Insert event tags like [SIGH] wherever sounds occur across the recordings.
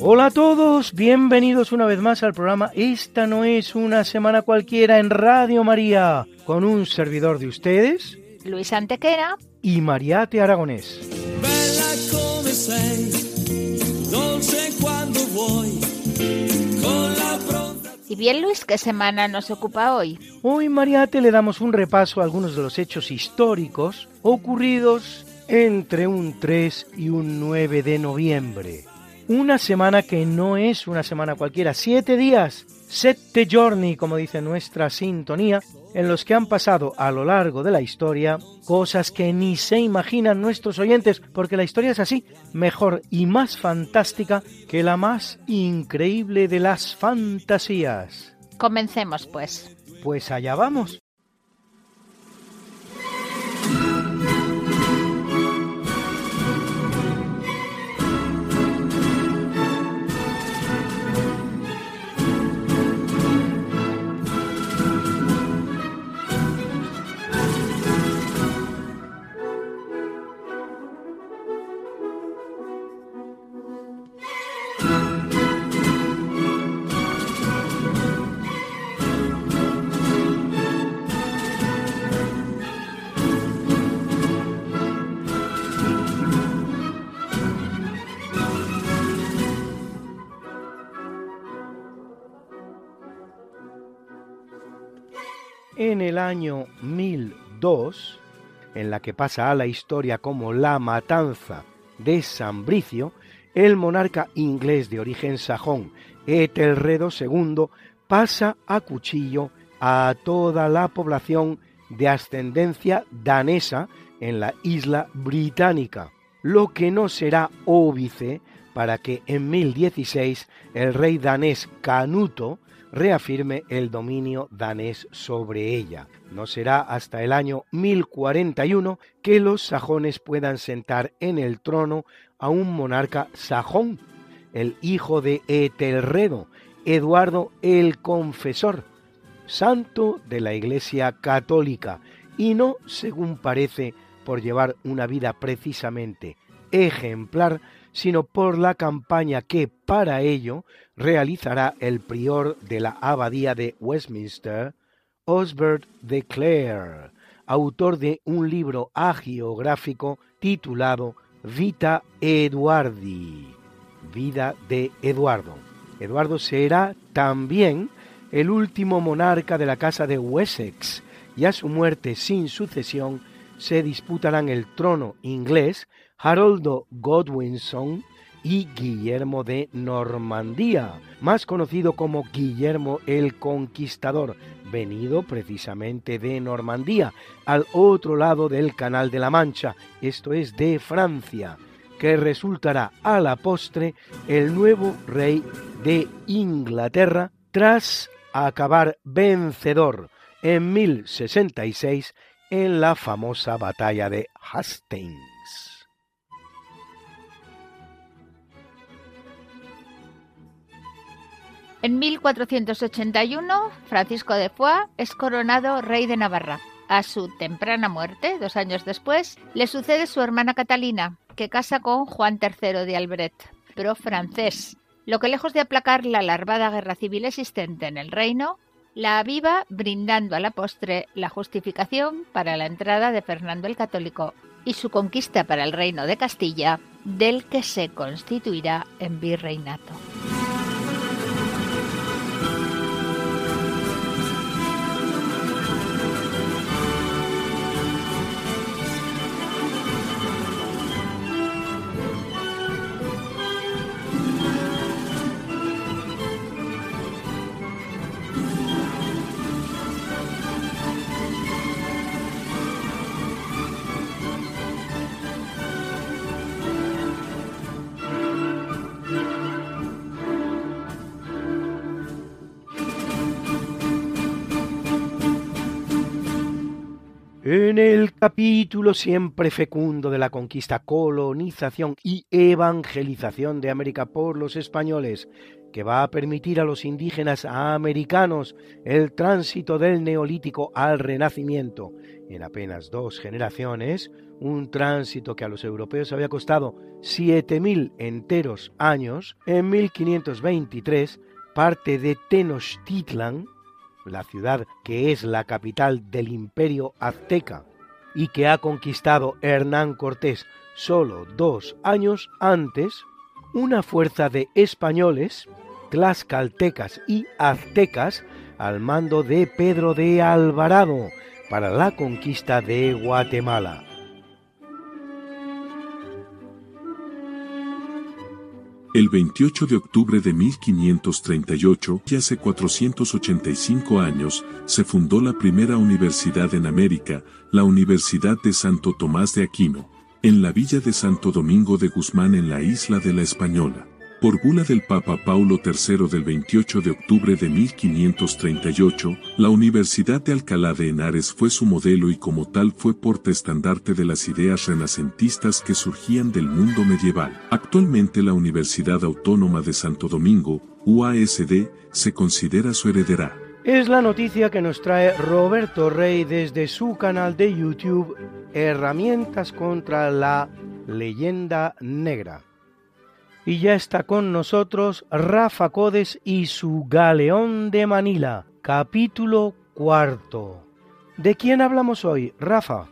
Hola a todos, bienvenidos una vez más al programa Esta no es una semana cualquiera en Radio María, con un servidor de ustedes Luis Antequera. y Mariate Aragonés. Bella come sei, dolce quando vuoi, con la pronta Y bien, Luis, ¿qué semana nos ocupa hoy? Hoy Mariate le damos un repaso a algunos de los hechos históricos ocurridos entre un 3 y un 9 de noviembre. Una semana que no es una semana cualquiera, siete días, sette giorni, como dice nuestra sintonía, en los que han pasado a lo largo de la historia cosas que ni se imaginan nuestros oyentes, porque la historia es así, mejor y más fantástica que la más increíble de las fantasías. Comencemos, pues. Pues allá vamos. En el año 1002, en la que pasa a la historia como la matanza de San Bricio, el monarca inglés de origen sajón, Etelredo II, pasa a cuchillo a toda la población de ascendencia danesa en la isla británica, lo que no será óbice para que en 1016 el rey danés Canuto reafirme el dominio danés sobre ella. No será hasta el año 1041 que los sajones puedan sentar en el trono a un monarca sajón, el hijo de Etelredo, Eduardo el Confesor, santo de la Iglesia Católica, y no, según parece, por llevar una vida precisamente ejemplar, sino por la campaña que para ello realizará el prior de la abadía de Westminster, Osbert de Clare, autor de un libro agiográfico titulado Vita Eduardi, Vida de Eduardo. Eduardo será también el último monarca de la casa de Wessex, y a su muerte sin sucesión se disputarán el trono inglés Haroldo Godwinson y Guillermo de Normandía, más conocido como Guillermo el Conquistador, venido precisamente de Normandía, al otro lado del Canal de la Mancha, esto es de Francia, que resultará a la postre el nuevo rey de Inglaterra tras acabar vencedor en 1066 en la famosa batalla de Hastings. En 1481, Francisco de Foix es coronado rey de Navarra. A su temprana muerte, dos años después, le sucede su hermana Catalina, que casa con Juan III de Albret, pro francés, lo que lejos de aplacar la larvada guerra civil existente en el reino, la aviva brindando a la postre la justificación para la entrada de Fernando el Católico y su conquista para el reino de Castilla, del que se constituirá en virreinato. Capítulo siempre fecundo de la conquista, colonización y evangelización de América por los españoles, que va a permitir a los indígenas americanos el tránsito del neolítico al renacimiento. En apenas dos generaciones, un tránsito que a los europeos había costado 7.000 enteros años, en 1523 parte de Tenochtitlan, la ciudad que es la capital del imperio azteca y que ha conquistado Hernán Cortés solo dos años antes, una fuerza de españoles, tlaxcaltecas y aztecas al mando de Pedro de Alvarado para la conquista de Guatemala. El 28 de octubre de 1538, y hace 485 años, se fundó la primera universidad en América, la Universidad de Santo Tomás de Aquino, en la villa de Santo Domingo de Guzmán en la isla de la Española. Por bula del Papa Paulo III del 28 de octubre de 1538, la Universidad de Alcalá de Henares fue su modelo y como tal fue portaestandarte de las ideas renacentistas que surgían del mundo medieval. Actualmente la Universidad Autónoma de Santo Domingo, UASD, se considera su heredera. Es la noticia que nos trae Roberto Rey desde su canal de YouTube Herramientas contra la leyenda negra. Y ya está con nosotros Rafa Codes y su Galeón de Manila, capítulo cuarto. ¿De quién hablamos hoy, Rafa?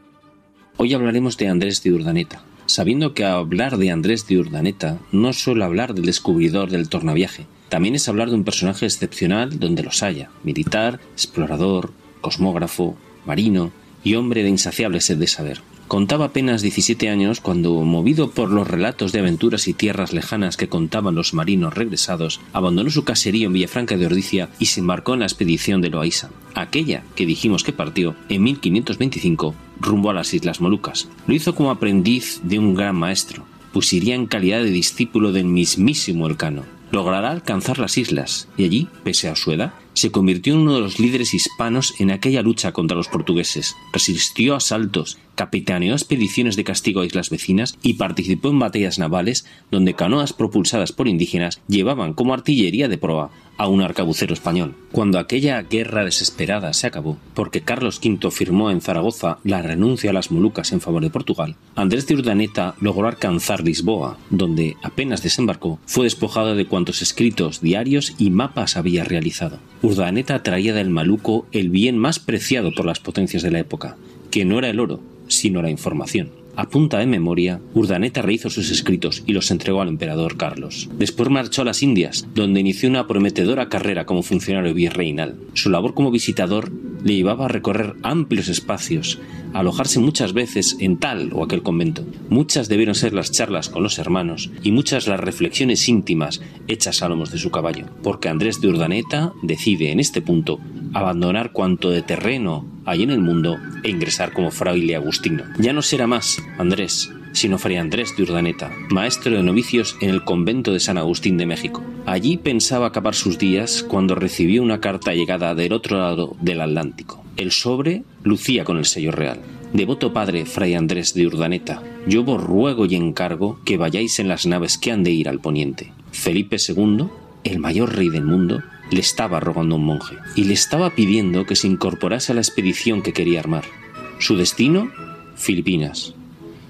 Hoy hablaremos de Andrés de Urdaneta, sabiendo que hablar de Andrés de Urdaneta no es solo hablar del descubridor del tornaviaje, también es hablar de un personaje excepcional donde los haya, militar, explorador, cosmógrafo, marino y hombre de insaciable sed de saber. Contaba apenas 17 años cuando, movido por los relatos de aventuras y tierras lejanas que contaban los marinos regresados, abandonó su caserío en Villafranca de Ordicia y se embarcó en la expedición de Loaiza, aquella que dijimos que partió en 1525 rumbo a las Islas Molucas. Lo hizo como aprendiz de un gran maestro, pues iría en calidad de discípulo del mismísimo Elcano. Logrará alcanzar las islas y allí, pese a su edad, se convirtió en uno de los líderes hispanos en aquella lucha contra los portugueses, resistió asaltos, capitaneó expediciones de castigo a islas vecinas y participó en batallas navales donde canoas propulsadas por indígenas llevaban como artillería de proa a un arcabucero español. Cuando aquella guerra desesperada se acabó, porque Carlos V firmó en Zaragoza la renuncia a las Molucas en favor de Portugal, Andrés de Urdaneta logró alcanzar Lisboa, donde apenas desembarcó, fue despojado de cuantos escritos, diarios y mapas había realizado. Urdaneta traía del Maluco el bien más preciado por las potencias de la época, que no era el oro, sino la información. A punta de memoria, Urdaneta rehizo sus escritos y los entregó al emperador Carlos. Después marchó a las Indias, donde inició una prometedora carrera como funcionario virreinal. Su labor como visitador le llevaba a recorrer amplios espacios, alojarse muchas veces en tal o aquel convento. Muchas debieron ser las charlas con los hermanos y muchas las reflexiones íntimas hechas a lomos de su caballo, porque Andrés de Urdaneta decide en este punto abandonar cuanto de terreno hay en el mundo e ingresar como fraile agustino. Ya no será más Andrés, sino Fray Andrés de Urdaneta, maestro de novicios en el convento de San Agustín de México. Allí pensaba acabar sus días cuando recibió una carta llegada del otro lado del Atlántico. El sobre lucía con el sello real. Devoto padre Fray Andrés de Urdaneta, yo vos ruego y encargo que vayáis en las naves que han de ir al poniente. Felipe II, el mayor rey del mundo, le estaba rogando a un monje y le estaba pidiendo que se incorporase a la expedición que quería armar. Su destino, Filipinas.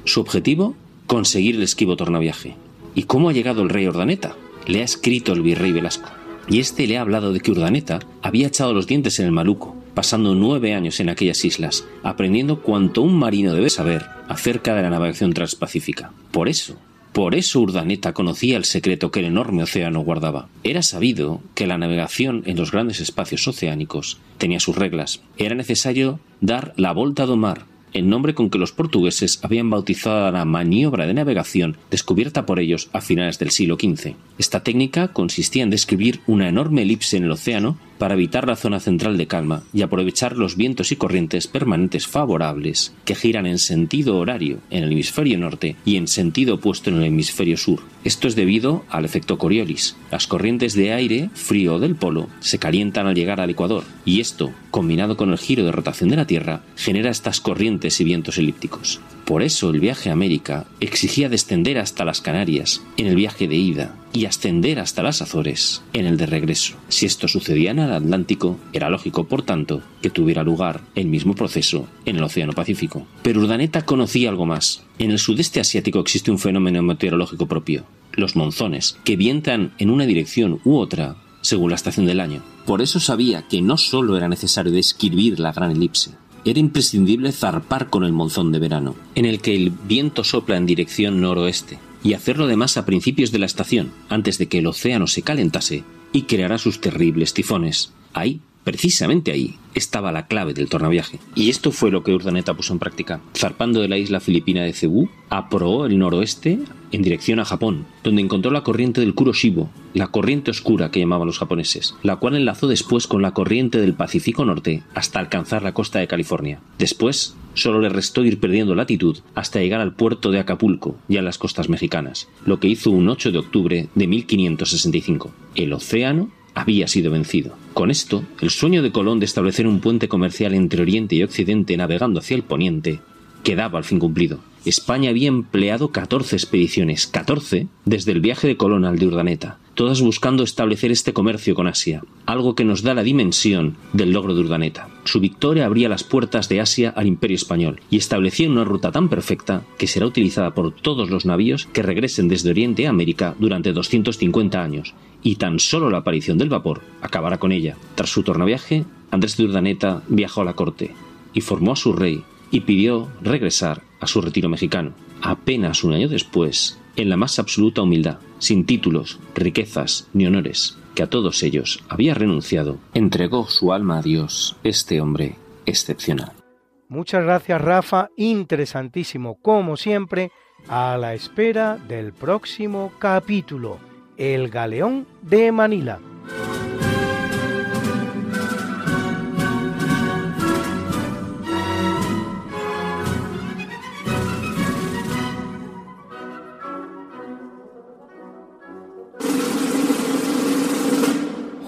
Su objetivo, conseguir el esquivo tornaviaje. ¿Y cómo ha llegado el rey Urdaneta? Le ha escrito el virrey Velasco. Y este le ha hablado de que Urdaneta había echado los dientes en el Maluco, pasando nueve años en aquellas islas, aprendiendo cuanto un marino debe saber acerca de la navegación transpacífica. Por eso, por eso Urdaneta conocía el secreto que el enorme océano guardaba. Era sabido que la navegación en los grandes espacios oceánicos tenía sus reglas. Era necesario dar la volta do mar, el nombre con que los portugueses habían bautizado la maniobra de navegación descubierta por ellos a finales del siglo XV. Esta técnica consistía en describir una enorme elipse en el océano para evitar la zona central de calma y aprovechar los vientos y corrientes permanentes favorables que giran en sentido horario en el hemisferio norte y en sentido opuesto en el hemisferio sur. Esto es debido al efecto Coriolis. Las corrientes de aire frío del polo se calientan al llegar al ecuador y esto, combinado con el giro de rotación de la Tierra, genera estas corrientes y vientos elípticos. Por eso el viaje a América exigía descender hasta las Canarias en el viaje de ida y ascender hasta las Azores en el de regreso. Si esto sucedía en el Atlántico, era lógico, por tanto, que tuviera lugar el mismo proceso en el Océano Pacífico. Pero Urdaneta conocía algo más. En el sudeste asiático existe un fenómeno meteorológico propio, los monzones, que vientan en una dirección u otra según la estación del año. Por eso sabía que no solo era necesario describir la gran elipse, era imprescindible zarpar con el monzón de verano, en el que el viento sopla en dirección noroeste, y hacerlo además a principios de la estación, antes de que el océano se calentase y creara sus terribles tifones. Ahí, precisamente ahí, estaba la clave del tornaviaje. Y esto fue lo que Urdaneta puso en práctica. Zarpando de la isla filipina de Cebú, aprobó el noroeste en dirección a Japón, donde encontró la corriente del Kuroshibo, la corriente oscura que llamaban los japoneses, la cual enlazó después con la corriente del Pacífico Norte hasta alcanzar la costa de California. Después, solo le restó ir perdiendo latitud hasta llegar al puerto de Acapulco, ya en las costas mexicanas, lo que hizo un 8 de octubre de 1565. El océano había sido vencido. Con esto, el sueño de Colón de establecer un puente comercial entre Oriente y Occidente navegando hacia el poniente quedaba al fin cumplido. España había empleado 14 expediciones, 14 desde el viaje de Colón al de Urdaneta, todas buscando establecer este comercio con Asia, algo que nos da la dimensión del logro de Urdaneta. Su victoria abría las puertas de Asia al imperio español y establecía una ruta tan perfecta que será utilizada por todos los navíos que regresen desde Oriente a América durante 250 años, y tan solo la aparición del vapor acabará con ella. Tras su tornaviaje, Andrés de Urdaneta viajó a la corte y formó a su rey y pidió regresar a su retiro mexicano. Apenas un año después, en la más absoluta humildad, sin títulos, riquezas ni honores, que a todos ellos había renunciado, entregó su alma a Dios, este hombre excepcional. Muchas gracias Rafa, interesantísimo como siempre, a la espera del próximo capítulo, El Galeón de Manila.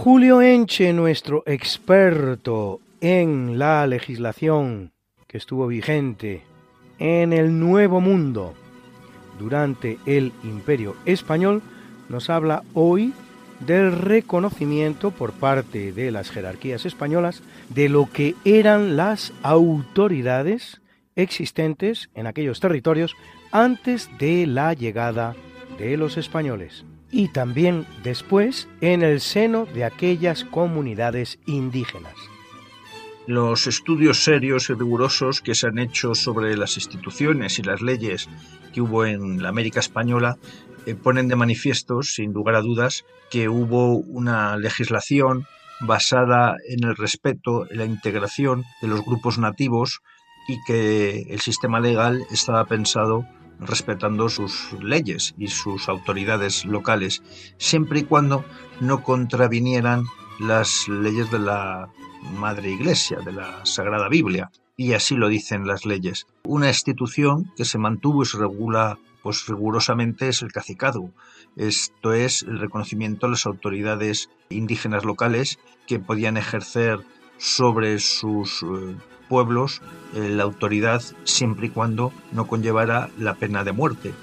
Julio Enche, nuestro experto en la legislación que estuvo vigente en el Nuevo Mundo durante el Imperio Español, nos habla hoy del reconocimiento por parte de las jerarquías españolas de lo que eran las autoridades existentes en aquellos territorios antes de la llegada de los españoles y también después en el seno de aquellas comunidades indígenas. Los estudios serios y rigurosos que se han hecho sobre las instituciones y las leyes que hubo en la América española eh, ponen de manifiesto, sin lugar a dudas, que hubo una legislación basada en el respeto, en la integración de los grupos nativos y que el sistema legal estaba pensado respetando sus leyes y sus autoridades locales, siempre y cuando no contravinieran las leyes de la Madre Iglesia, de la Sagrada Biblia. Y así lo dicen las leyes. Una institución que se mantuvo y se regula pues rigurosamente es el cacicado. Esto es el reconocimiento a las autoridades indígenas locales que podían ejercer sobre sus eh, pueblos eh, la autoridad siempre y cuando no conllevara la pena de muerte.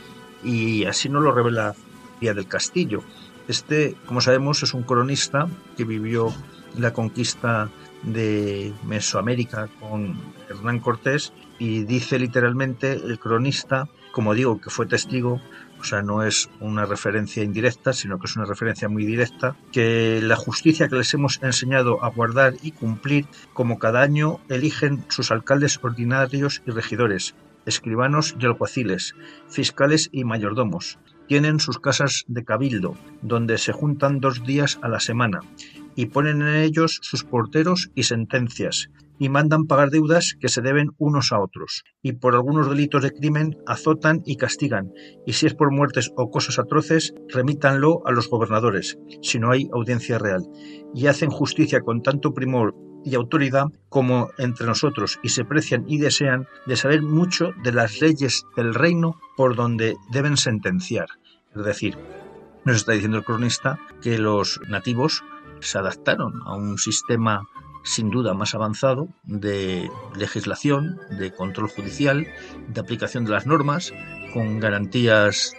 Y así nos lo revela Vía del Castillo. Este, como sabemos, es un cronista que vivió la conquista de Mesoamérica con Hernán Cortés y dice literalmente el cronista, como digo, que fue testigo o sea, no es una referencia indirecta, sino que es una referencia muy directa, que la justicia que les hemos enseñado a guardar y cumplir, como cada año eligen sus alcaldes ordinarios y regidores, escribanos y alguaciles, fiscales y mayordomos. Tienen sus casas de cabildo, donde se juntan dos días a la semana, y ponen en ellos sus porteros y sentencias, y mandan pagar deudas que se deben unos a otros, y por algunos delitos de crimen azotan y castigan, y si es por muertes o cosas atroces, remítanlo a los gobernadores, si no hay audiencia real, y hacen justicia con tanto primor y autoridad como entre nosotros, y se precian y desean de saber mucho de las leyes del reino por donde deben sentenciar. Es decir, nos está diciendo el cronista que los nativos se adaptaron a un sistema sin duda más avanzado de legislación, de control judicial, de aplicación de las normas, con garantías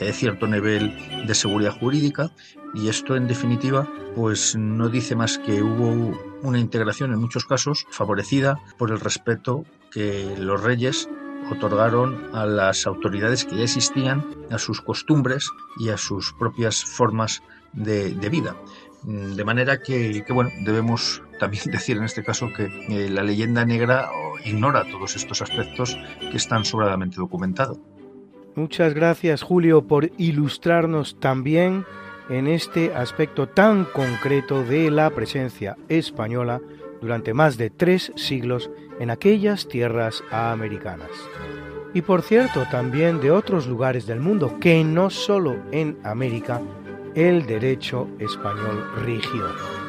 de cierto nivel de seguridad jurídica y esto en definitiva pues no dice más que hubo una integración en muchos casos favorecida por el respeto que los reyes otorgaron a las autoridades que ya existían, a sus costumbres y a sus propias formas de, vida. De manera que, bueno, debemos también [LAUGHS] decir en este caso que eh, la leyenda negra ignora todos estos aspectos que están sobradamente documentados. Muchas gracias Julio por ilustrarnos también en este aspecto tan concreto de la presencia española durante más de tres siglos en aquellas tierras americanas. Y por cierto, también de otros lugares del mundo, que no solo en América el derecho español rigió.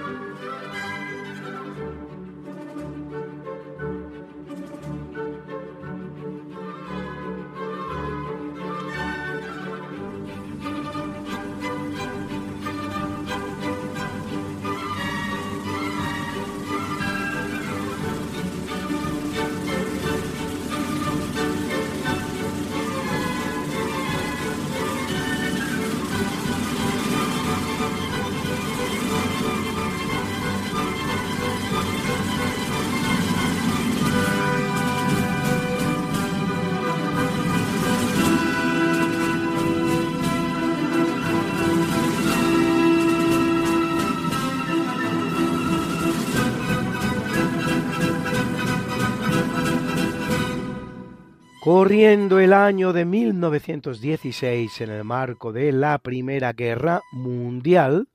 Corriendo el año de 1916 en el marco de la Primera Guerra Mundial,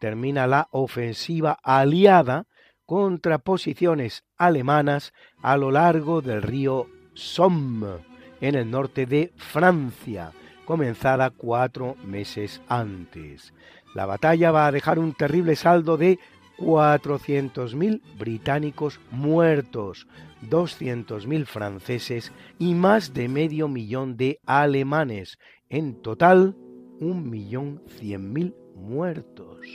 termina la ofensiva aliada contra posiciones alemanas a lo largo del río Somme, en el norte de Francia, comenzada cuatro meses antes. La batalla va a dejar un terrible saldo de 400.000 británicos muertos, 200.000 franceses y más de medio millón de alemanes. En total, 1.100.000 muertos.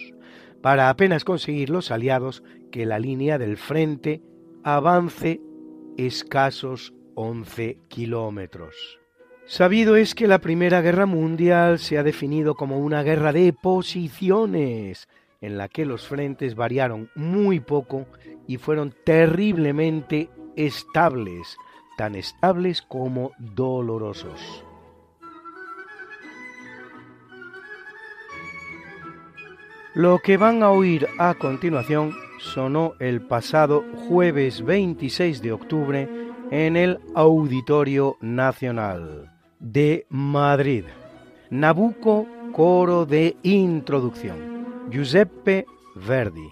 Para apenas conseguir los aliados que la línea del frente avance escasos 11 kilómetros. Sabido es que la Primera Guerra Mundial se ha definido como una guerra de posiciones, en la que los frentes variaron muy poco y fueron terriblemente estables, tan estables como dolorosos. Lo que van a oír a continuación sonó el pasado jueves 26 de octubre en el Auditorio Nacional de Madrid. Nabucco, coro de introducción. Giuseppe Verdi.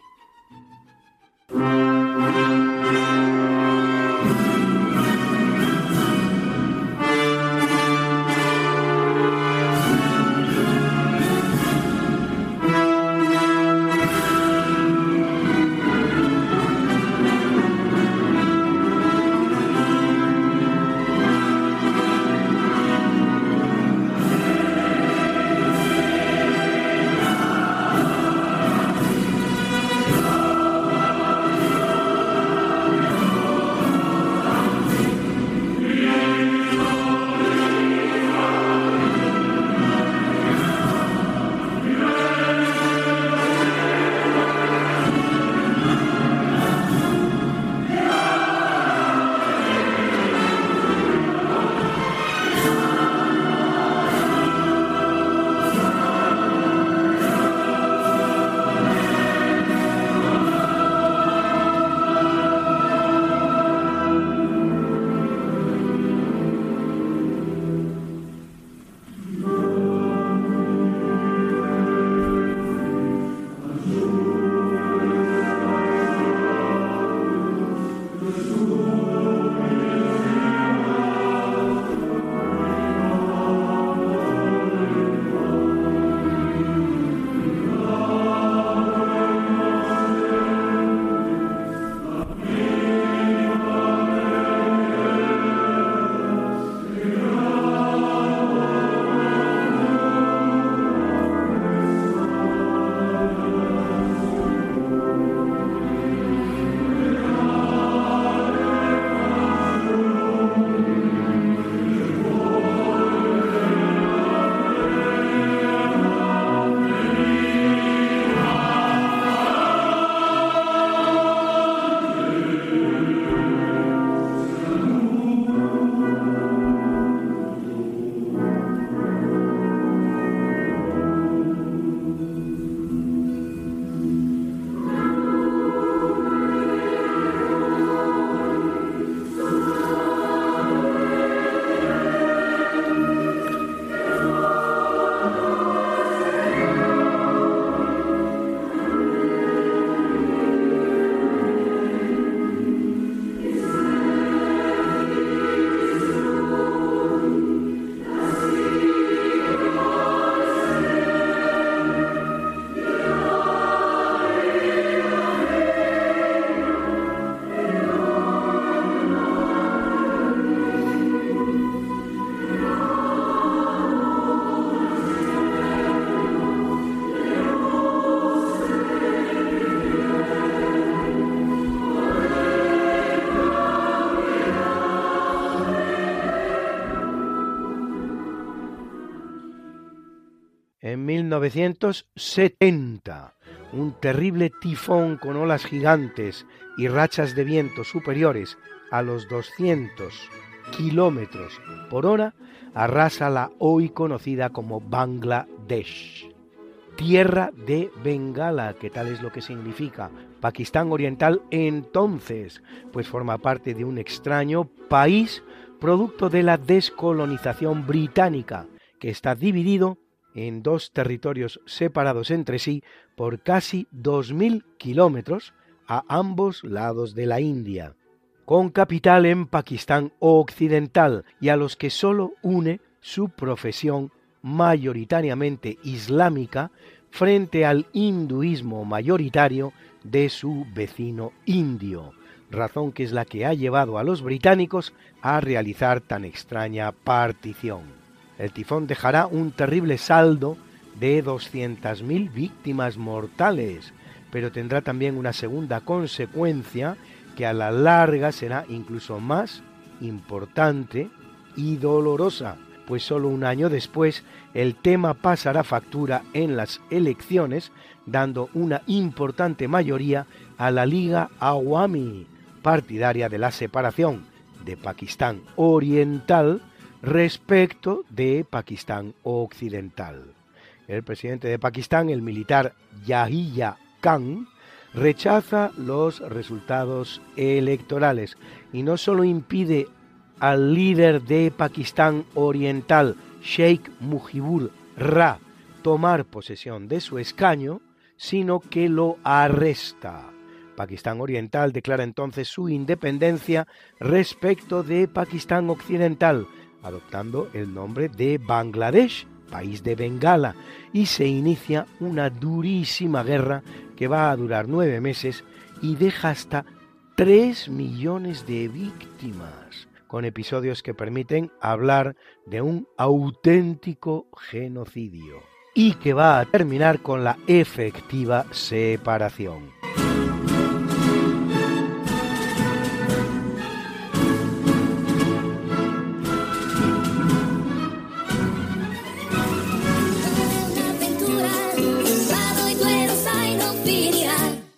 En 1970, un terrible tifón con olas gigantes y rachas de viento superiores a los 200 kilómetros por hora arrasa la hoy conocida como Bangladesh. Tierra de Bengala, que tal es lo que significa Pakistán Oriental entonces, pues forma parte de un extraño país producto de la descolonización británica, que está dividido en dos territorios separados entre sí por casi 2.000 kilómetros a ambos lados de la India con capital en Pakistán Occidental y a los que sólo une su profesión mayoritariamente islámica frente al hinduismo mayoritario de su vecino indio, razón que es la que ha llevado a los británicos a realizar tan extraña partición. El tifón dejará un terrible saldo de 200.000 víctimas mortales, pero tendrá también una segunda consecuencia que a la larga será incluso más importante y dolorosa, pues solo un año después el tema pasará factura en las elecciones, dando una importante mayoría a la Liga Awami, partidaria de la separación de Pakistán Oriental respecto de Pakistán Occidental. El presidente de Pakistán, el militar Yahya Khan, rechaza los resultados electorales y no solo impide al líder de Pakistán Oriental, Sheikh Mujibur Ra, tomar posesión de su escaño, sino que lo arresta. Pakistán Oriental declara entonces su independencia respecto de Pakistán Occidental, adoptando el nombre de Bangladesh, país de Bengala, y se inicia una durísima guerra que va a durar nueve meses y deja hasta tres millones de víctimas, con episodios que permiten hablar de un auténtico genocidio y que va a terminar con la efectiva separación.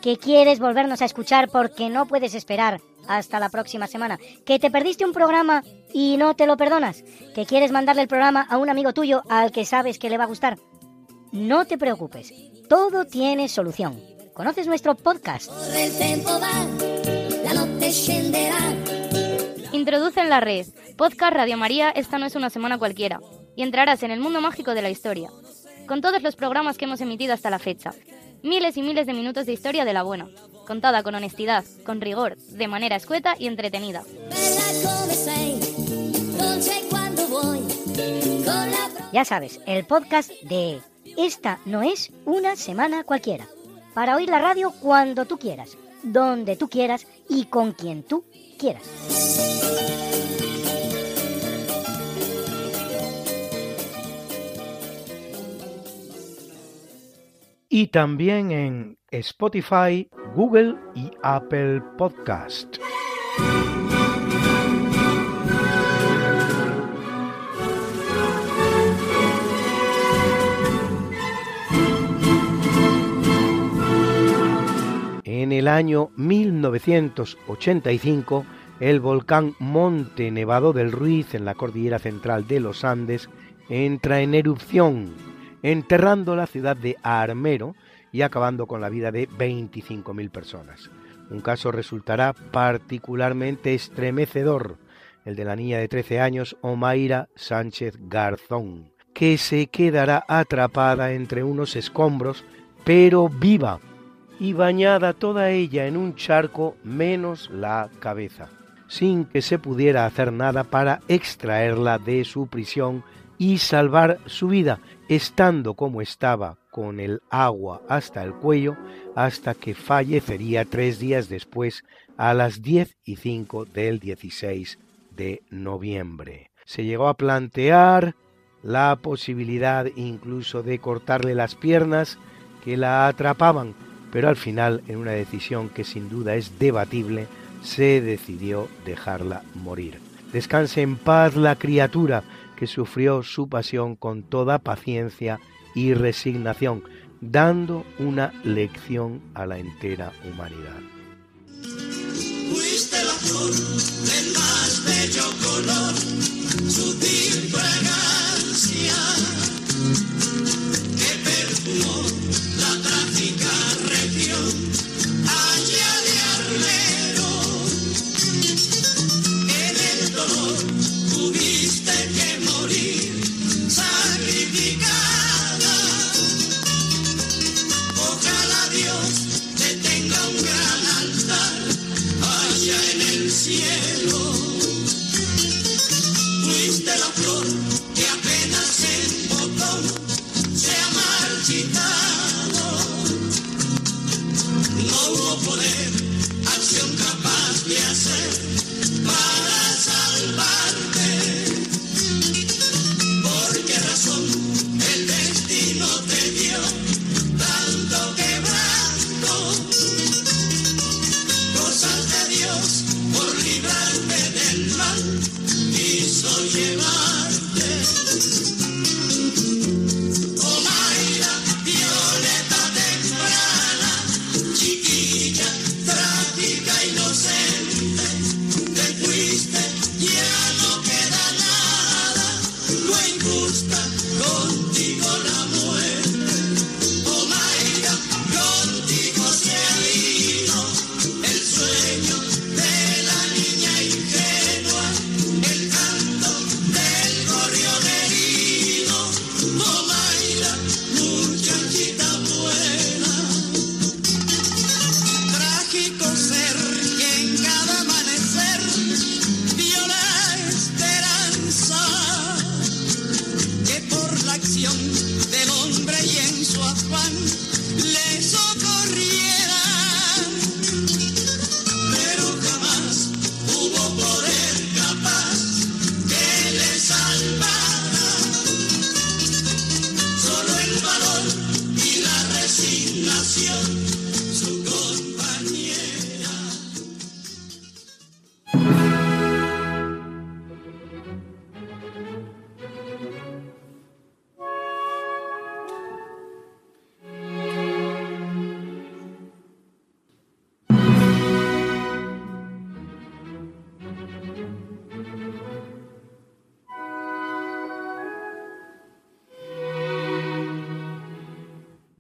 Que quieres volvernos a escuchar porque no puedes esperar hasta la próxima semana, que te perdiste un programa y no te lo perdonas, que quieres mandarle el programa a un amigo tuyo al que sabes que le va a gustar. No te preocupes, todo tiene solución. ¿Conoces nuestro podcast? Introduce en la red. Podcast Radio María, esta no es una semana cualquiera, y entrarás en el mundo mágico de la historia, con todos los programas que hemos emitido hasta la fecha miles y miles de minutos de historia de la buena, contada con honestidad, con rigor, de manera escueta y entretenida. Ya sabes, el podcast de Esta no es una semana cualquiera. Para oír la radio cuando tú quieras, donde tú quieras y con quien tú quieras. Y también en Spotify, Google y Apple Podcast. En el año 1985, el volcán Monte Nevado del Ruiz en la cordillera central de los Andes entra en erupción enterrando la ciudad de Armero y acabando con la vida de 25.000 personas. Un caso resultará particularmente estremecedor, el de la niña de 13 años, Omaira Sánchez Garzón, que se quedará atrapada entre unos escombros, pero viva, y bañada toda ella en un charco menos la cabeza, sin que se pudiera hacer nada para extraerla de su prisión y salvar su vida, estando como estaba con el agua hasta el cuello, hasta que fallecería tres días después a las diez y cinco del 16 de noviembre. Se llegó a plantear la posibilidad incluso de cortarle las piernas que la atrapaban, pero al final, en una decisión que sin duda es debatible, se decidió dejarla morir. Descanse en paz la criatura, sufrió su pasión con toda paciencia y resignación, dando una lección a la entera humanidad.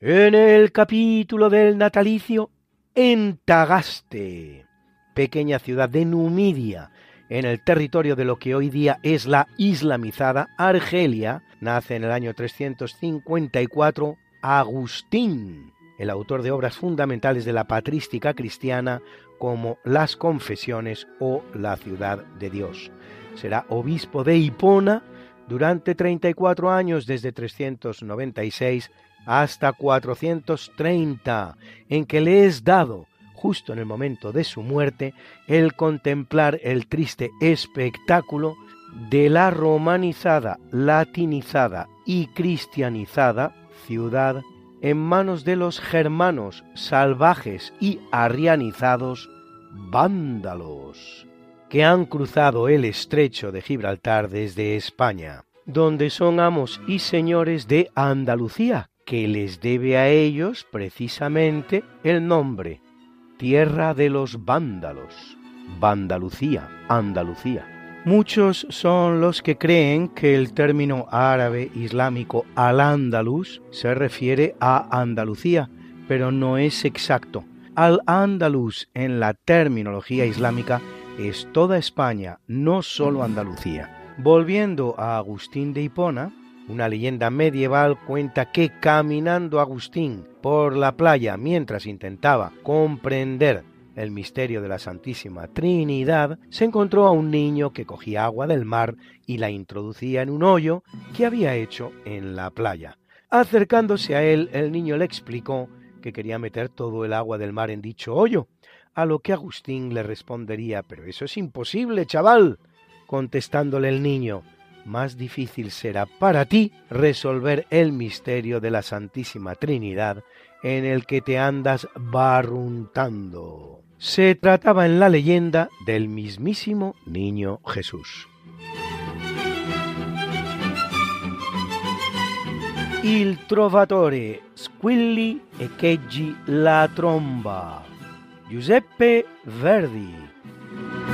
En el capítulo del natalicio, en Tagaste, pequeña ciudad de Numidia, en el territorio de lo que hoy día es la islamizada Argelia, nace en el año 354 Agustín, el autor de obras fundamentales de la patrística cristiana como Las Confesiones o La Ciudad de Dios. Será obispo de Hipona durante 34 años desde 396 hasta 430, en que le es dado, justo en el momento de su muerte, el contemplar el triste espectáculo de la romanizada, latinizada y cristianizada ciudad en manos de los germanos salvajes y arrianizados vándalos, que han cruzado el estrecho de Gibraltar desde España, donde son amos y señores de Andalucía, que les debe a ellos precisamente el nombre, Tierra de los Vándalos, Vandalucía, Andalucía. Muchos son los que creen que el término árabe islámico al-Ándalus se refiere a Andalucía, pero no es exacto. Al-Ándalus en la terminología islámica es toda España, no solo Andalucía. Volviendo a Agustín de Hipona, una leyenda medieval cuenta que caminando Agustín por la playa mientras intentaba comprender el misterio de la Santísima Trinidad, se encontró a un niño que cogía agua del mar y la introducía en un hoyo que había hecho en la playa. Acercándose a él, el niño le explicó que quería meter todo el agua del mar en dicho hoyo, a lo que Agustín le respondería, pero eso es imposible, chaval, contestándole el niño, más difícil será para ti resolver el misterio de la Santísima Trinidad en el que te andas barruntando. Se trataba en la leyenda del mismísimo niño Jesús. Il Trovatore, Squilli e Cheggi la tromba. Giuseppe Verdi.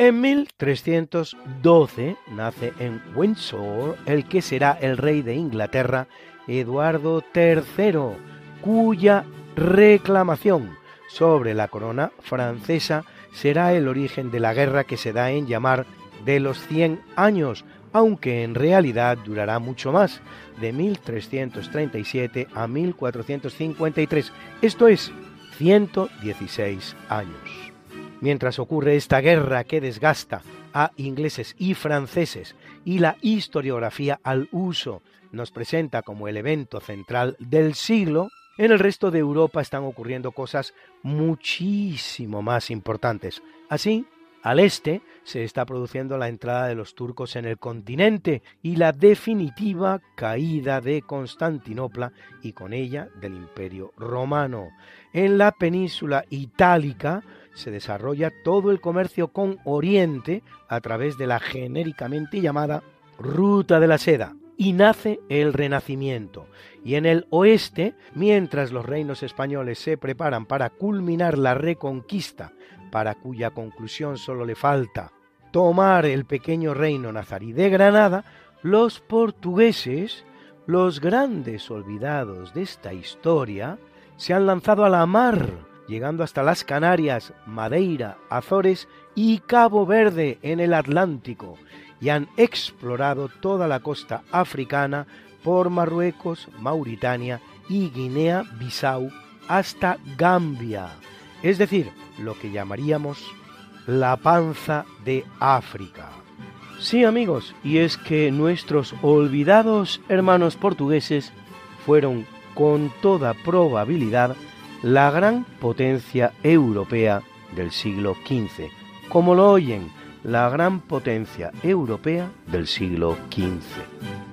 En 1312 nace en Windsor el que será el rey de Inglaterra, Eduardo III, cuya reclamación sobre la corona francesa será el origen de la guerra que se da en llamar de los 100 años, aunque en realidad durará mucho más, de 1337 a 1453, esto es, 116 años. Mientras ocurre esta guerra que desgasta a ingleses y franceses y la historiografía al uso nos presenta como el evento central del siglo, en el resto de Europa están ocurriendo cosas muchísimo más importantes. Así, al este se está produciendo la entrada de los turcos en el continente y la definitiva caída de Constantinopla y con ella del Imperio Romano. En la península itálica se desarrolla todo el comercio con Oriente a través de la genéricamente llamada Ruta de la Seda y nace el Renacimiento. Y en el oeste, mientras los reinos españoles se preparan para culminar la reconquista, para cuya conclusión solo le falta tomar el pequeño reino nazarí de Granada, los portugueses, los grandes olvidados de esta historia, se han lanzado a la mar llegando hasta las Canarias, Madeira, Azores y Cabo Verde en el Atlántico, y han explorado toda la costa africana por Marruecos, Mauritania y Guinea-Bissau hasta Gambia, es decir, lo que llamaríamos la panza de África. Sí amigos, y es que nuestros olvidados hermanos portugueses fueron con toda probabilidad la gran potencia europea del siglo XV, como lo oyen, la gran potencia europea del siglo XV.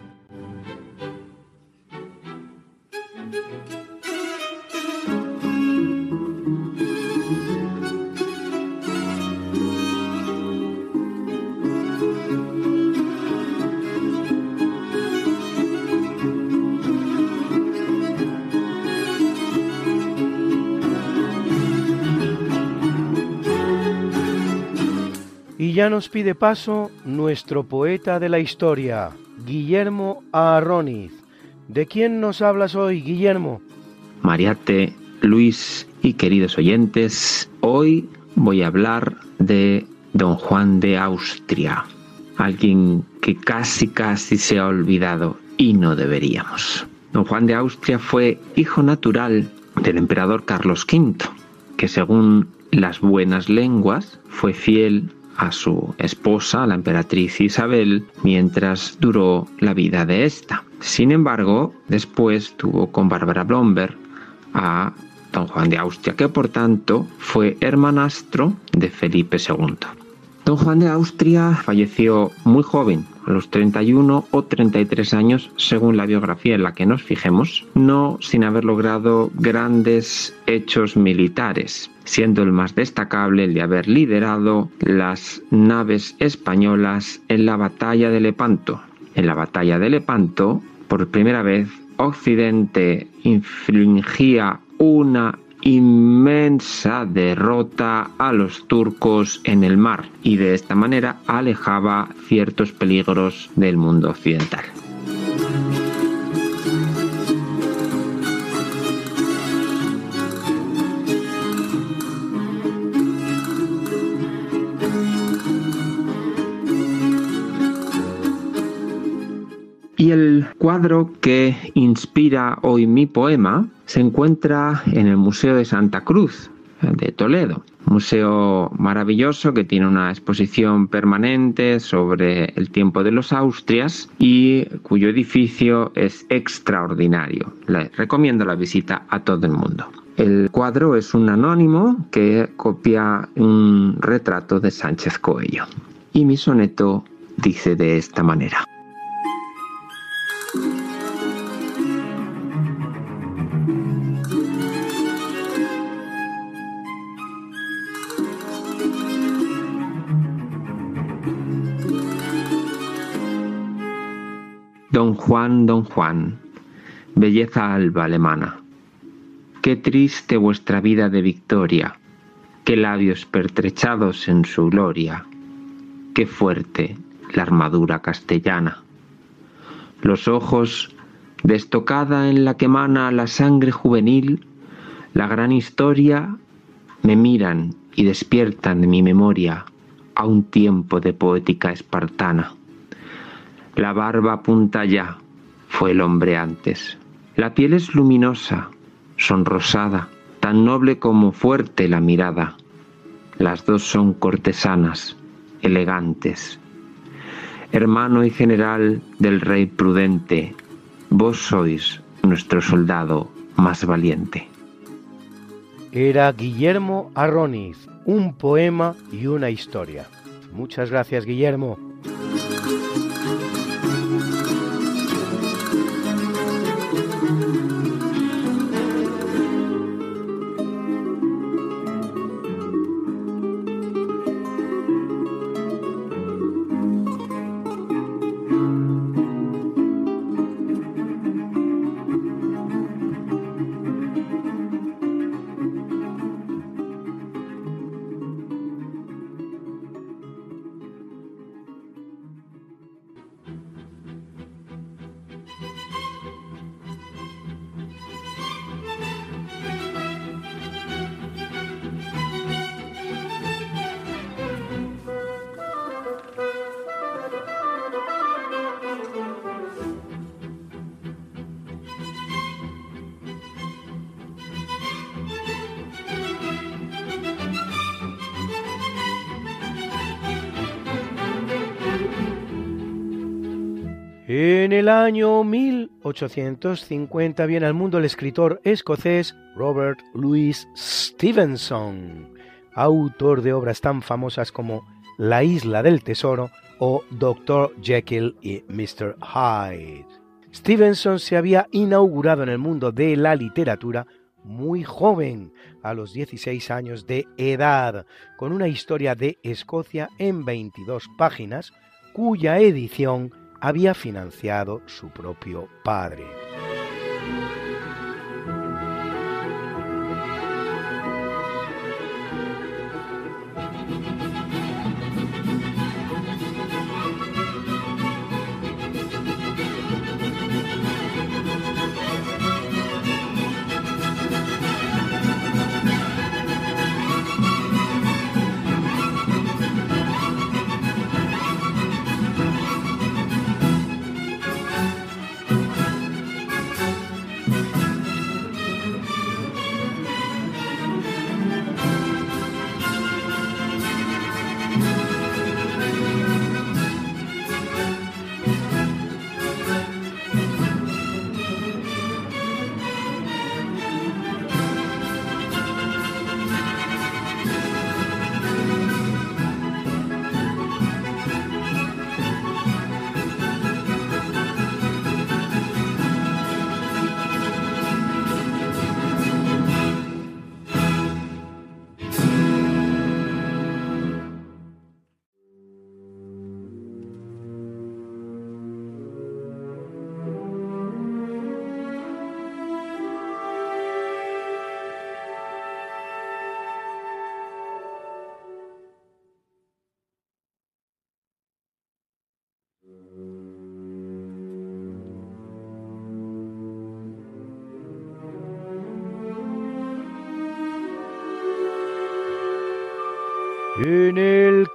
Ya nos pide paso nuestro poeta de la historia, Guillermo Arroniz. ¿De quién nos hablas hoy, Guillermo? Mariate, Luis y queridos oyentes, hoy voy a hablar de don Juan de Austria, alguien que casi casi se ha olvidado y no deberíamos. Don Juan de Austria fue hijo natural del emperador Carlos V, que según las buenas lenguas fue fiel a su esposa, la emperatriz Isabel, mientras duró la vida de esta. Sin embargo, después tuvo con Bárbara Blomberg a don Juan de Austria, que por tanto fue hermanastro de Felipe II. Don Juan de Austria falleció muy joven, a los 31 o 33 años, según la biografía en la que nos fijemos, no sin haber logrado grandes hechos militares, siendo el más destacable el de haber liderado las naves españolas en la batalla de Lepanto. En la batalla de Lepanto, por primera vez, Occidente infligía una inmensa derrota a los turcos en el mar y de esta manera alejaba ciertos peligros del mundo occidental. Y el cuadro que inspira hoy mi poema se encuentra en el Museo de Santa Cruz de Toledo. Museo maravilloso que tiene una exposición permanente sobre el tiempo de los Austrias y cuyo edificio es extraordinario. Le recomiendo la visita a todo el mundo. El cuadro es un anónimo que copia un retrato de Sánchez Coello. Y mi soneto dice de esta manera. Don Juan, don Juan, belleza alba alemana, qué triste vuestra vida de victoria, qué labios pertrechados en su gloria, qué fuerte la armadura castellana. Los ojos, destocada en la que mana la sangre juvenil, la gran historia, me miran y despiertan de mi memoria a un tiempo de poética espartana. La barba apunta ya, fue el hombre antes. La piel es luminosa, sonrosada, tan noble como fuerte la mirada. Las dos son cortesanas, elegantes. Hermano y general del rey prudente, vos sois nuestro soldado más valiente. Era Guillermo Arroniz, un poema y una historia. Muchas gracias, Guillermo. En el año 1850 viene al mundo el escritor escocés Robert Louis Stevenson, autor de obras tan famosas como La isla del tesoro o Dr. Jekyll y Mr. Hyde. Stevenson se había inaugurado en el mundo de la literatura muy joven, a los 16 años de edad, con una historia de Escocia en 22 páginas, cuya edición había financiado su propio padre.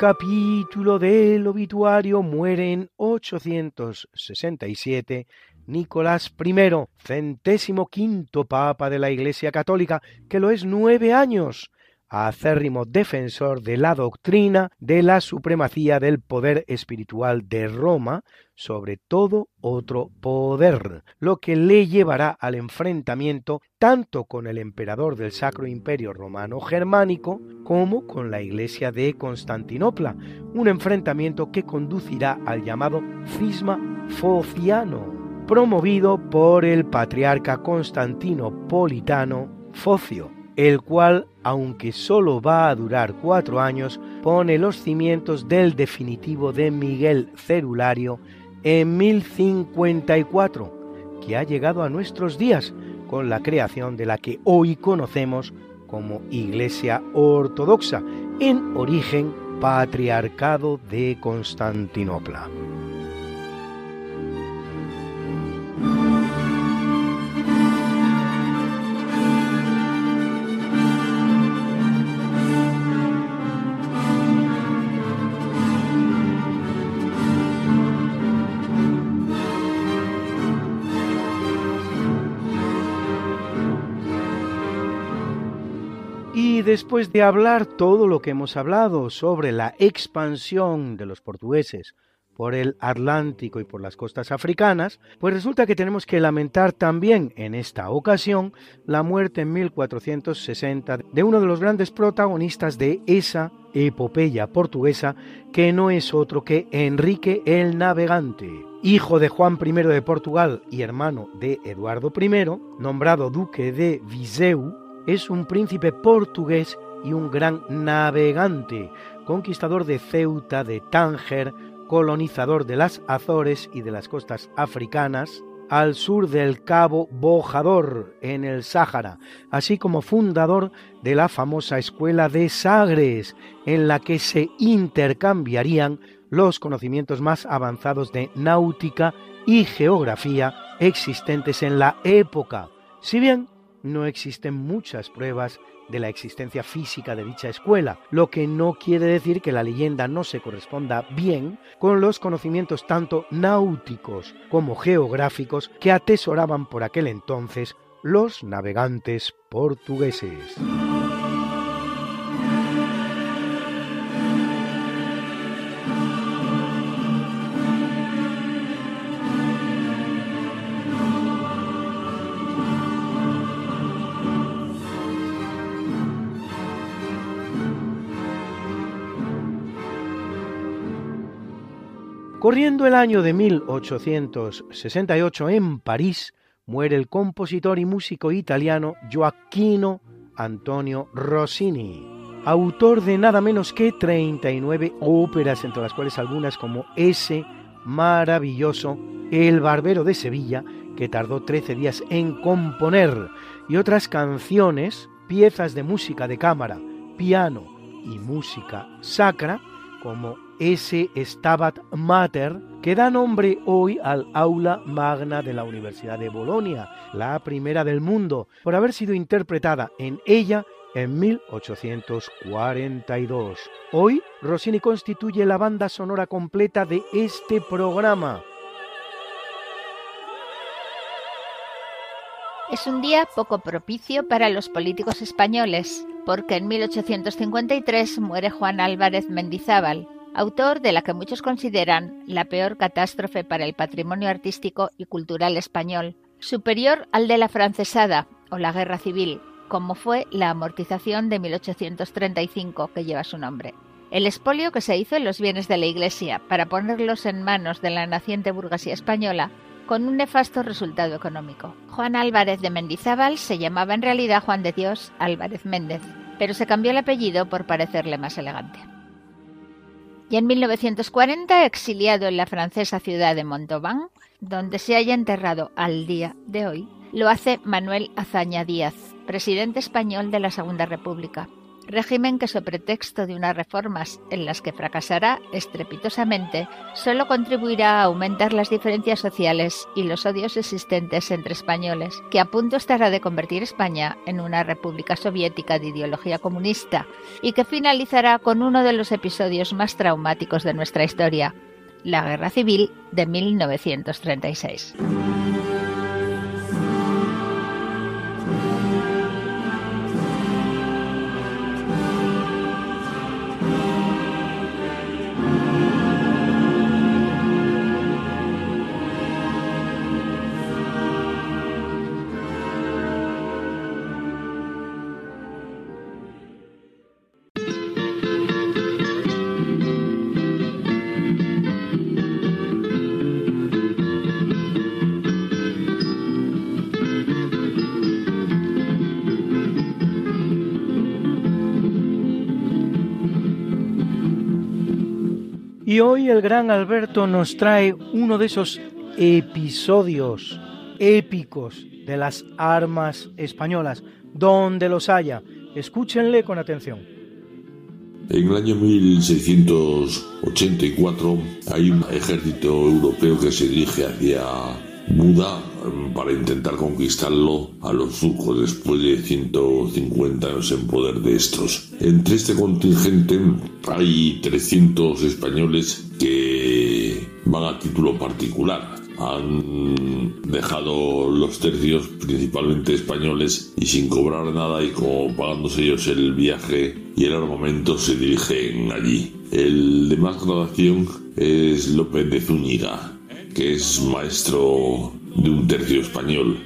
Capítulo del obituario muere en 867 Nicolás I, centésimo quinto papa de la Iglesia Católica, que lo es nueve años, acérrimo defensor de la doctrina de la supremacía del poder espiritual de Roma sobre todo otro poder, lo que le llevará al enfrentamiento tanto con el emperador del Sacro Imperio Romano Germánico como con la Iglesia de Constantinopla, un enfrentamiento que conducirá al llamado cisma fociano, promovido por el patriarca constantinopolitano Focio el cual, aunque solo va a durar cuatro años, pone los cimientos del definitivo de Miguel Cerulario en 1054, que ha llegado a nuestros días con la creación de la que hoy conocemos como Iglesia Ortodoxa, en origen Patriarcado de Constantinopla. Después de hablar todo lo que hemos hablado sobre la expansión de los portugueses por el Atlántico y por las costas africanas, pues resulta que tenemos que lamentar también en esta ocasión la muerte en 1460 de uno de los grandes protagonistas de esa epopeya portuguesa, que no es otro que Enrique el Navegante, hijo de Juan I de Portugal y hermano de Eduardo I, nombrado duque de Viseu es un príncipe portugués y un gran navegante, conquistador de Ceuta, de Tánger, colonizador de las Azores y de las costas africanas, al sur del Cabo Bojador, en el Sáhara, así como fundador de la famosa escuela de Sagres, en la que se intercambiarían los conocimientos más avanzados de náutica y geografía existentes en la época. Si bien no existen muchas pruebas de la existencia física de dicha escuela, lo que no quiere decir que la leyenda no se corresponda bien con los conocimientos tanto náuticos como geográficos que atesoraban por aquel entonces los navegantes portugueses. Corriendo el año de 1868 en París, muere el compositor y músico italiano Gioacchino Antonio Rossini, autor de nada menos que 39 óperas, entre las cuales algunas como ese maravilloso El Barbero de Sevilla, que tardó 13 días en componer, y otras canciones, piezas de música de cámara, piano y música sacra, como ese Stabat Mater, que da nombre hoy al aula magna de la Universidad de Bolonia, la primera del mundo, por haber sido interpretada en ella en 1842. Hoy, Rossini constituye la banda sonora completa de este programa. Es un día poco propicio para los políticos españoles, porque en 1853 muere Juan Álvarez Mendizábal, autor de la que muchos consideran la peor catástrofe para el patrimonio artístico y cultural español, superior al de la francesada o la guerra civil, como fue la amortización de 1835 que lleva su nombre. El expolio que se hizo en los bienes de la Iglesia para ponerlos en manos de la naciente burguesía española con un nefasto resultado económico. Juan Álvarez de Mendizábal se llamaba en realidad Juan de Dios Álvarez Méndez, pero se cambió el apellido por parecerle más elegante y en 1940 exiliado en la francesa ciudad de Montauban, donde se haya enterrado al día de hoy, lo hace Manuel Azaña Díaz, presidente español de la Segunda República, régimen que sobre pretexto de unas reformas en las que fracasará estrepitosamente, solo contribuirá a aumentar las diferencias sociales y los odios existentes entre españoles, que a punto estará de convertir España en una república soviética de ideología comunista y que finalizará con uno de los episodios más traumáticos de nuestra historia, la Guerra Civil de 1936. Y hoy el gran Alberto nos trae uno de esos episodios épicos de las armas españolas, donde los haya. Escúchenle con atención. En el año 1684 hay un ejército europeo que se dirige hacia Buda para intentar conquistarlo a los turcos después de 150 años en poder de estos. Entre este contingente hay 300 españoles que van a título particular. Han dejado los tercios principalmente españoles y sin cobrar nada y como pagándose ellos el viaje y el armamento se dirigen allí. El de más graduación es López de Zúñiga, que es maestro de un tercio español,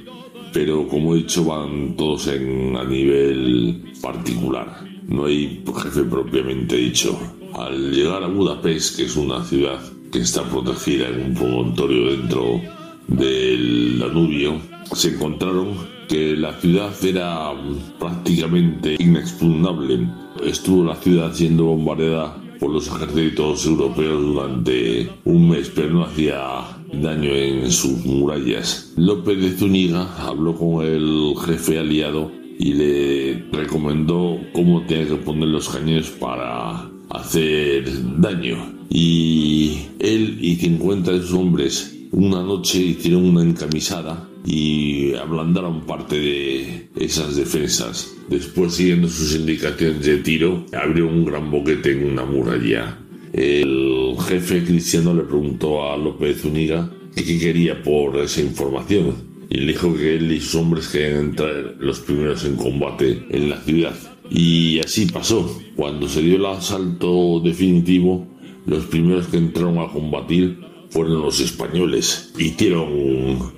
pero como he dicho van todos en, a nivel particular, no hay jefe propiamente dicho. Al llegar a Budapest, que es una ciudad que está protegida en un promontorio dentro del Danubio, se encontraron que la ciudad era prácticamente inexpugnable. Estuvo la ciudad siendo bombardeada por los ejércitos europeos durante un mes, pero no hacía daño en sus murallas. López de Zúñiga habló con el jefe aliado y le recomendó cómo tenía que poner los cañones para hacer daño. Y él y 50 de sus hombres una noche hicieron una encamisada y ablandaron parte de esas defensas. Después, siguiendo sus indicaciones de tiro, abrió un gran boquete en una muralla. El jefe cristiano le preguntó a López Zúñiga qué quería por esa información y le dijo que él y sus hombres querían entrar los primeros en combate en la ciudad. Y así pasó. Cuando se dio el asalto definitivo, los primeros que entraron a combatir fueron los españoles. Hicieron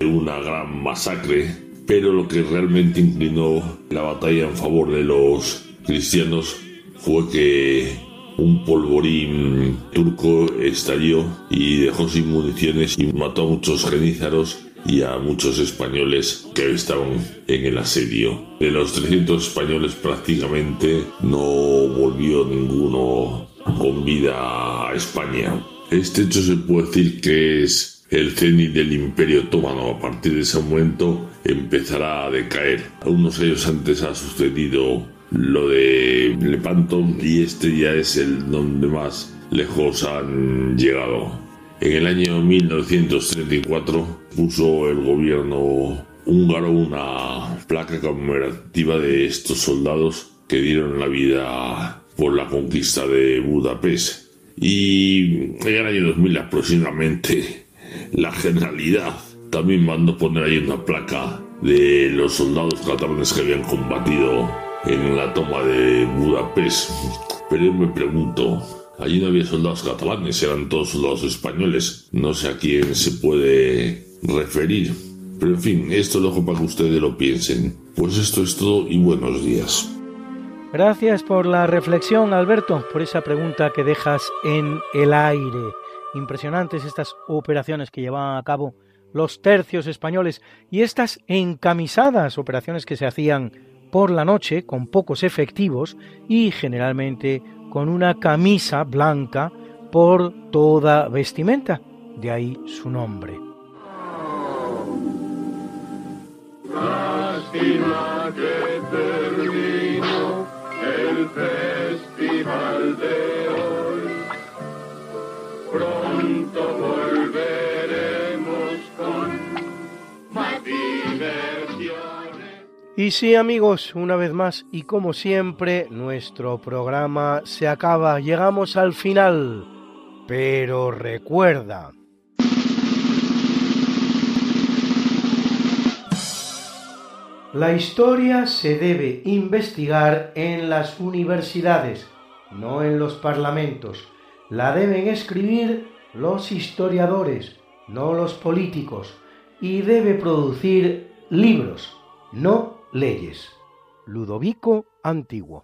una gran masacre, pero lo que realmente inclinó la batalla en favor de los cristianos fue que un polvorín turco estalló y dejó sin municiones y mató a muchos genízaros y a muchos españoles que estaban en el asedio. De los 300 españoles prácticamente no volvió ninguno con vida a España. Este hecho se puede decir que es el cenit del Imperio Otomano. A partir de ese momento empezará a decaer. Unos años antes ha sucedido lo de Lepanto y este ya es el donde más lejos han llegado. En el año 1934 puso el gobierno húngaro una placa conmemorativa de estos soldados que dieron la vida por la conquista de Budapest y en el año 2000 aproximadamente la Generalidad también mandó poner ahí una placa de los soldados catalanes que habían combatido en la toma de Budapest. Pero yo me pregunto, allí no había soldados catalanes, eran todos soldados españoles. No sé a quién se puede referir. Pero en fin, esto lo dejo para que ustedes lo piensen. Pues esto es todo y buenos días. Gracias por la reflexión, Alberto, por esa pregunta que dejas en el aire. Impresionantes estas operaciones que llevaban a cabo los tercios españoles y estas encamisadas operaciones que se hacían por la noche con pocos efectivos y generalmente con una camisa blanca por toda vestimenta, de ahí su nombre. El festival de hoy. Pronto. Y sí amigos, una vez más y como siempre, nuestro programa se acaba, llegamos al final. Pero recuerda, La historia se debe investigar en las universidades, no en los parlamentos. La deben escribir los historiadores, no los políticos. Y debe producir libros, no leyes. Ludovico Antiguo.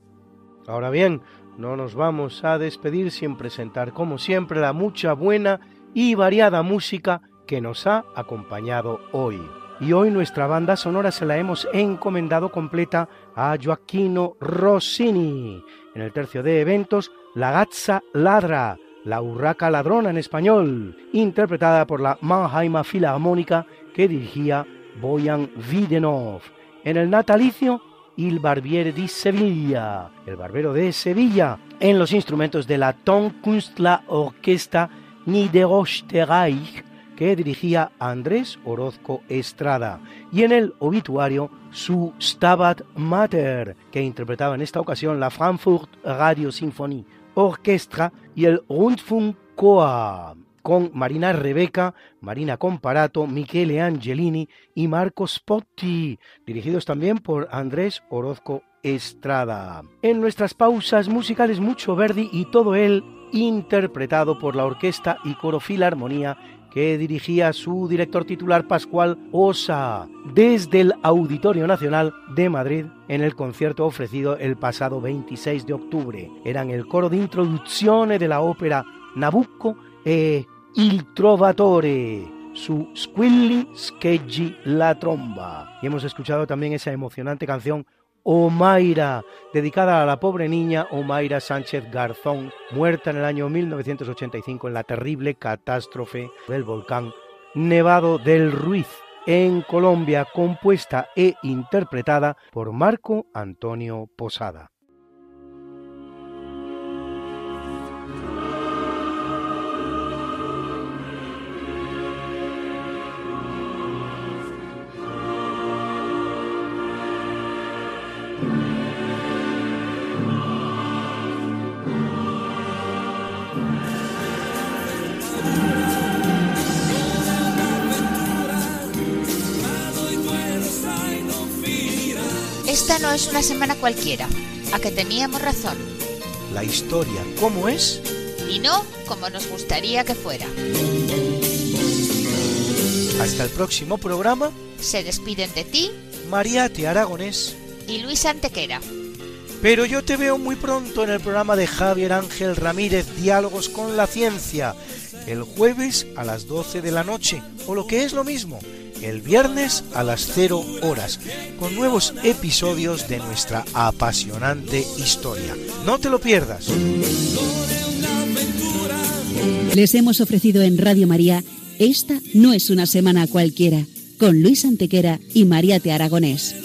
Ahora bien, no nos vamos a despedir sin presentar, como siempre, la mucha buena y variada música que nos ha acompañado hoy y hoy nuestra banda sonora se la hemos encomendado completa a Joaquino Rossini. En el tercio de eventos, La Gazza Ladra, la urraca ladrona en español, interpretada por la Mannheimer Filarmónica que dirigía Boyan Videnov. En el natalicio, Il Barbiere di Sevilla, el barbero de Sevilla, en los instrumentos de la Tonkunstler Orquesta Niederösterreich que dirigía Andrés Orozco Estrada, y en el obituario su Stabat Mater, que interpretaba en esta ocasión la Frankfurt Radio Symphony Orchestra y el Rundfunkchor, con Marina Rebeca, Marina Comparato, Michele Angelini y Marco Spotti, dirigidos también por Andrés Orozco Estrada. En nuestras pausas musicales mucho Verdi y todo él interpretado por la orquesta y coro Filarmonía que dirigía su director titular Pascual Osa desde el Auditorio Nacional de Madrid en el concierto ofrecido el pasado 26 de octubre. Eran el coro de introducción de la ópera Nabucco e Il Trovatore su Squilly Scheggi la Tromba. Y hemos escuchado también esa emocionante canción Omaira, dedicada a la pobre niña Omaira Sánchez Garzón, muerta en el año 1985 en la terrible catástrofe del volcán Nevado del Ruiz, en Colombia, compuesta e interpretada por Marco Antonio Posada. Es una semana cualquiera, a que teníamos razón. La historia, ¿cómo es? Y no como nos gustaría que fuera. Hasta el próximo programa. Se despiden de ti, Mariate Aragonés y Luis Antequera. Pero yo te veo muy pronto en el programa de Javier Ángel Ramírez, Diálogos con la Ciencia, el jueves a las 12 de la noche, o lo que es lo mismo, el viernes a las 0 horas, con nuevos episodios de nuestra apasionante historia. No te lo pierdas. Les hemos ofrecido en Radio María Esta no es una semana cualquiera, con Luis Antequera y Mariate Aragonés.